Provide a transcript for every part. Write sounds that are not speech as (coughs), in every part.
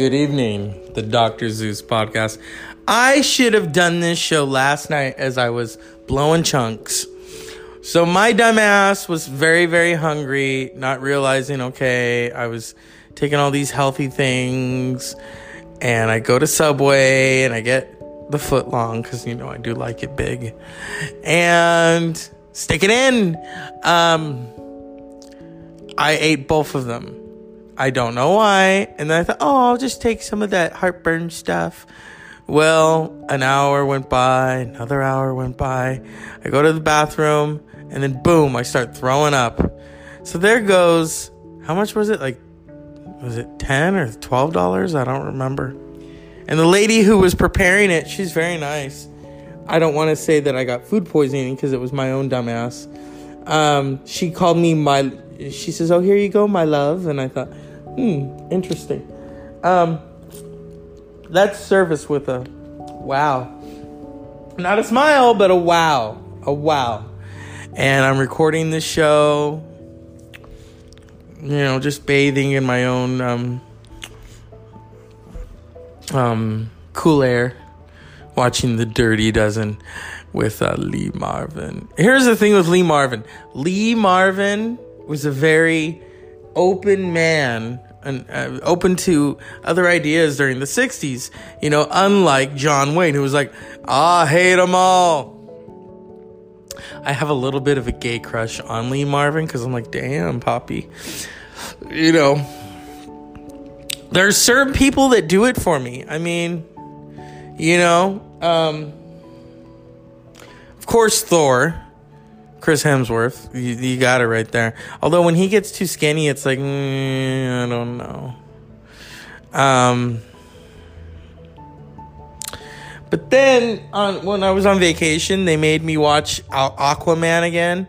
Good evening, the Dr. Zeus podcast. I should have done this show last night as I was blowing chunks. So my dumbass was very, very hungry, not realizing, okay, I was taking all these healthy things, and I go to Subway and I get the foot long because you know I do like it big, and stick it in. Um, I ate both of them. I don't know why. And then I thought, oh, I'll just take some of that heartburn stuff. Well, an hour went by, another hour went by. I go to the bathroom, and then boom, I start throwing up. So there goes, how much was it? Like, was it 10 or $12? I don't remember. And the lady who was preparing it, she's very nice. I don't want to say that I got food poisoning because it was my own dumbass. Um, she called me my, she says, oh, here you go, my love. And I thought, Hmm, interesting. Um, that's service with a wow. Not a smile, but a wow. A wow. And I'm recording this show, you know, just bathing in my own um, um, cool air, watching The Dirty Dozen with uh, Lee Marvin. Here's the thing with Lee Marvin Lee Marvin was a very open man and uh, open to other ideas during the 60s you know unlike john wayne who was like i hate them all. I have a little bit of a gay crush on lee marvin because i'm like damn poppy. You know there's certain people that do it for me. I mean you know um of course thor Chris Hemsworth. You, you, got it right there. Although when he gets too skinny, it's like mm, I don't know. Um, but then on when I was on vacation, they made me watch Aquaman again.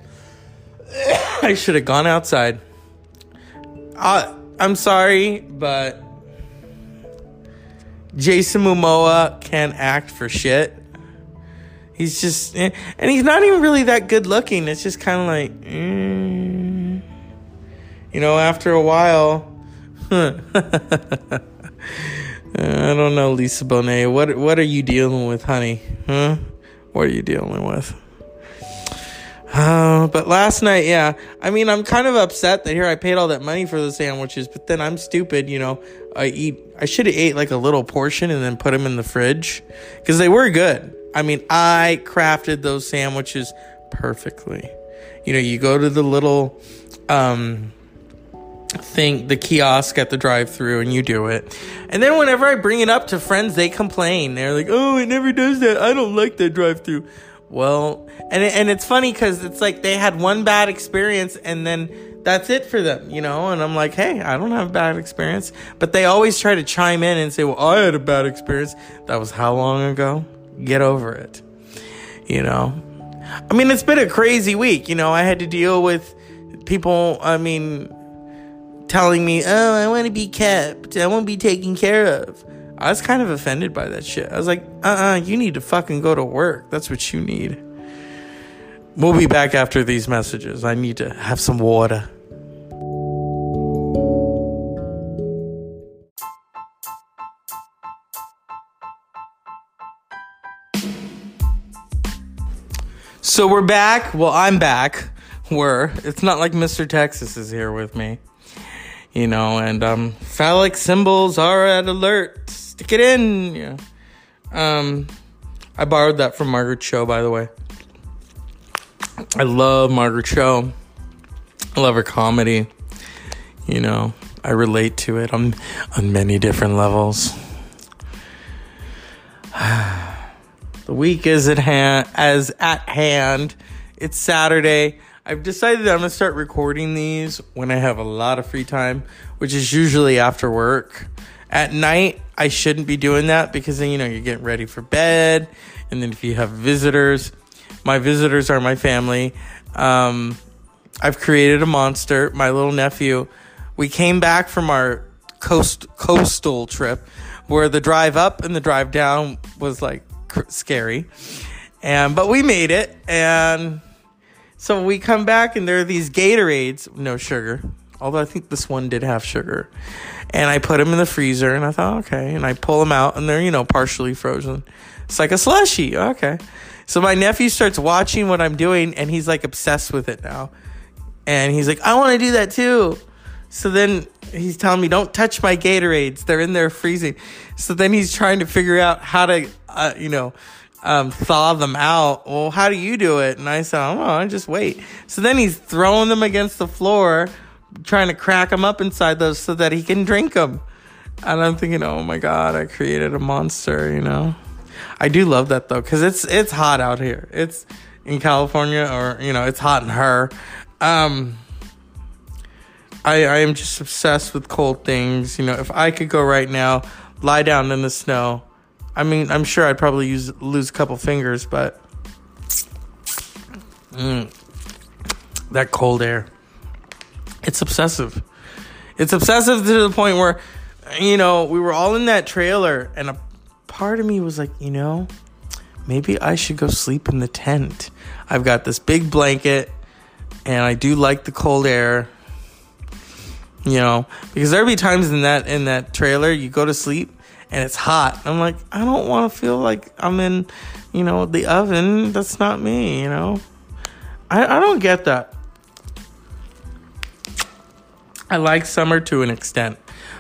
(coughs) I should have gone outside. Uh, I'm sorry, but Jason Momoa can't act for shit. He's just, eh, and he's not even really that good looking. It's just kind of like, mm, you know, after a while. (laughs) I don't know, Lisa Bonet. What what are you dealing with, honey? Huh? What are you dealing with? Uh, but last night, yeah. I mean, I'm kind of upset that here I paid all that money for the sandwiches, but then I'm stupid, you know. I eat. I should have ate like a little portion and then put them in the fridge because they were good. I mean, I crafted those sandwiches perfectly. You know, you go to the little um thing the kiosk at the drive-through and you do it. And then whenever I bring it up to friends, they complain. They're like, "Oh, it never does that. I don't like that drive-through." Well, and and it's funny cuz it's like they had one bad experience and then that's it for them, you know? And I'm like, "Hey, I don't have a bad experience." But they always try to chime in and say, "Well, I had a bad experience." That was how long ago? Get over it. You know? I mean, it's been a crazy week. You know, I had to deal with people, I mean, telling me, oh, I want to be kept. I want to be taken care of. I was kind of offended by that shit. I was like, uh uh-uh, uh you need to fucking go to work. That's what you need. We'll be back after these messages. I need to have some water. So we're back. Well, I'm back. We're. It's not like Mr. Texas is here with me. You know, and um phallic symbols are at alert. Stick it in. Yeah. Um I borrowed that from Margaret Cho, by the way. I love Margaret Cho. I love her comedy. You know, I relate to it on on many different levels. (sighs) (sighs) The week is at hand, as at hand. It's Saturday. I've decided I'm gonna start recording these when I have a lot of free time, which is usually after work. At night, I shouldn't be doing that because then you know you're getting ready for bed, and then if you have visitors, my visitors are my family. Um, I've created a monster. My little nephew. We came back from our coast coastal trip, where the drive up and the drive down was like scary. And but we made it, and so we come back, and there are these Gatorades, no sugar, Although I think this one did have sugar. And I put them in the freezer and I thought, okay. And I pull them out and they're, you know, partially frozen. It's like a slushy. Okay. So my nephew starts watching what I'm doing and he's like obsessed with it now. And he's like, I want to do that too. So then he's telling me, don't touch my Gatorades. They're in there freezing. So then he's trying to figure out how to, uh, you know, um, thaw them out. Well, how do you do it? And I said, oh, I just wait. So then he's throwing them against the floor, trying to crack them up inside those so that he can drink them. And I'm thinking, oh my God, I created a monster, you know? I do love that though, because it's, it's hot out here. It's in California or, you know, it's hot in her. Um, I, I am just obsessed with cold things. You know, if I could go right now, lie down in the snow, I mean, I'm sure I'd probably use lose a couple fingers, but mm, that cold air, it's obsessive. It's obsessive to the point where, you know, we were all in that trailer, and a part of me was like, you know, maybe I should go sleep in the tent. I've got this big blanket, and I do like the cold air you know, because there'll be times in that in that trailer you go to sleep and it's hot. I'm like, I don't want to feel like I'm in, you know, the oven. That's not me, you know. I I don't get that. I like summer to an extent,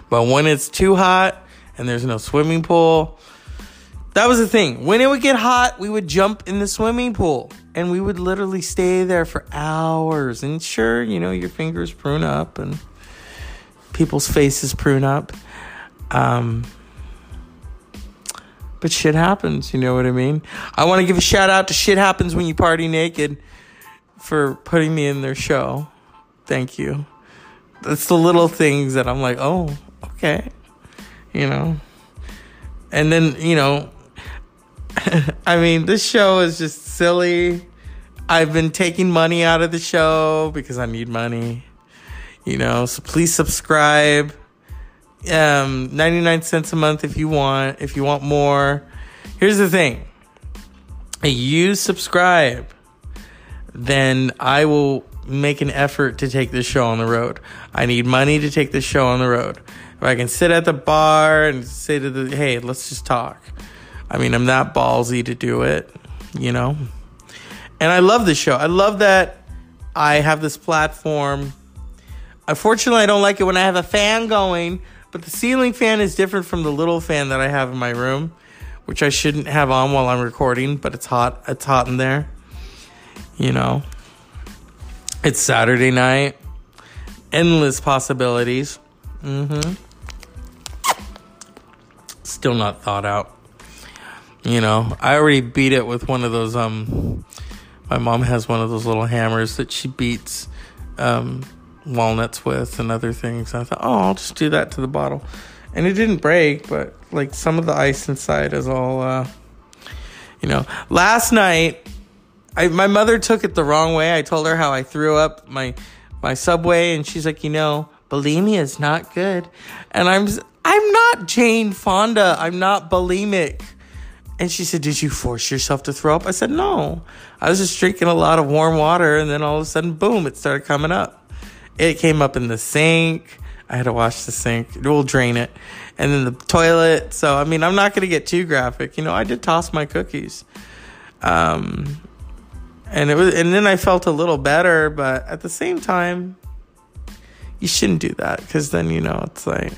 but when it's too hot and there's no swimming pool, that was the thing. When it would get hot, we would jump in the swimming pool and we would literally stay there for hours. And sure, you know, your fingers prune up and people's faces prune up. Um, but shit happens, you know what I mean? I want to give a shout out to Shit Happens When You Party Naked for putting me in their show. Thank you. That's the little things that I'm like, oh, okay. You know? And then, you know, (laughs) I mean, this show is just silly. I've been taking money out of the show because I need money. You know, so please subscribe. Um, 99 cents a month if you want. If you want more, here's the thing. If you subscribe, then I will make an effort to take this show on the road. I need money to take this show on the road. If I can sit at the bar and say to the, hey, let's just talk. I mean, I'm that ballsy to do it, you know? And I love this show. I love that I have this platform Unfortunately, I don't like it when I have a fan going, but the ceiling fan is different from the little fan that I have in my room, which I shouldn't have on while I'm recording, but it's hot. It's hot in there. You know. It's Saturday night. Endless possibilities. Mm-hmm. Still not thought out. You know, I already beat it with one of those um my mom has one of those little hammers that she beats um walnuts with and other things. I thought, oh, I'll just do that to the bottle. And it didn't break, but like some of the ice inside is all, uh, you know. Last night, I, my mother took it the wrong way. I told her how I threw up my my subway, and she's like, you know, bulimia is not good. And I'm I'm not Jane Fonda. I'm not bulimic. And she said, Did you force yourself to throw up? I said, No. I was just drinking a lot of warm water, and then all of a sudden, boom, it started coming up. It came up in the sink. I had to wash the sink. We'll drain it. And then the toilet. So, I mean, I'm not going to get too graphic. You know, I did toss my cookies. Um, and it was, and then I felt a little better, but at the same time, you shouldn't do that because then, you know, it's like,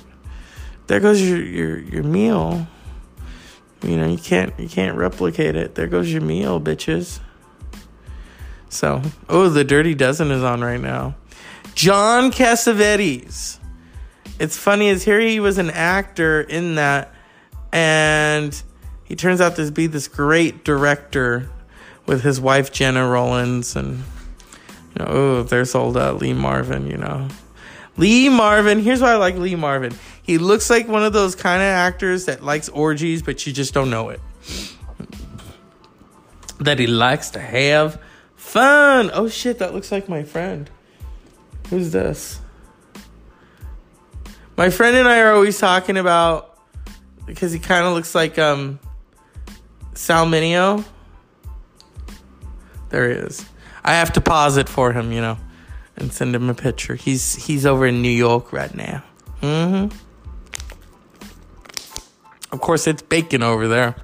there goes your, your, your meal. You know, you can't, you can't replicate it. There goes your meal, bitches. So, oh, the Dirty Dozen is on right now. John Cassavetes. It's funny as here he was an actor in that, and he turns out to be this great director with his wife Gena Rowlands and you know, oh, there's old uh, Lee Marvin, you know. Lee Marvin, here's why I like Lee Marvin. He looks like one of those kind of actors that likes orgies, but you just don't know it. That he likes to have fun. Oh shit, that looks like my friend. Who's this? My friend and I are always talking about because he kind of looks like um Sal Mineo. There he is. I have to pause it for him, you know. and send him a picture. He's he's over in New York right now. Mm-hmm. Of course, it's bacon over there.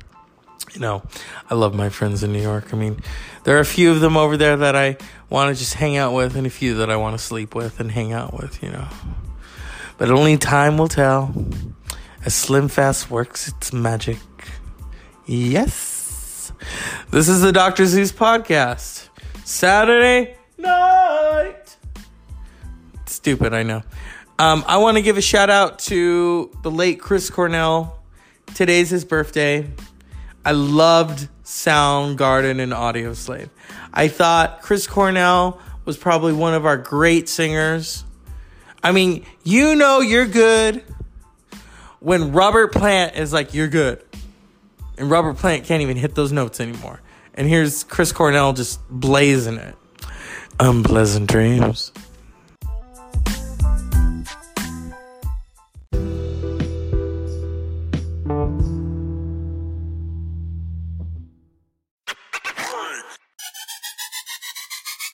You know, I love my friends in New York. I mean, there are a few of them over there that I want to just hang out with, and a few that I want to sleep with and hang out with. You know, but only time will tell. As Slim Fast works its magic. Yes. This is the Dr. Zeus podcast. Saturday night. Stupid, I know. Um, I want to give a shout out to the late Chris Cornell. Today's his birthday. I loved Soundgarden and Audioslave. I thought Chris Cornell was probably one of our great singers. I mean, you know you're good when Robert Plant is like, you're good. And Robert Plant can't even hit those notes anymore. And here's Chris Cornell just blazing it. Unpleasant dreams.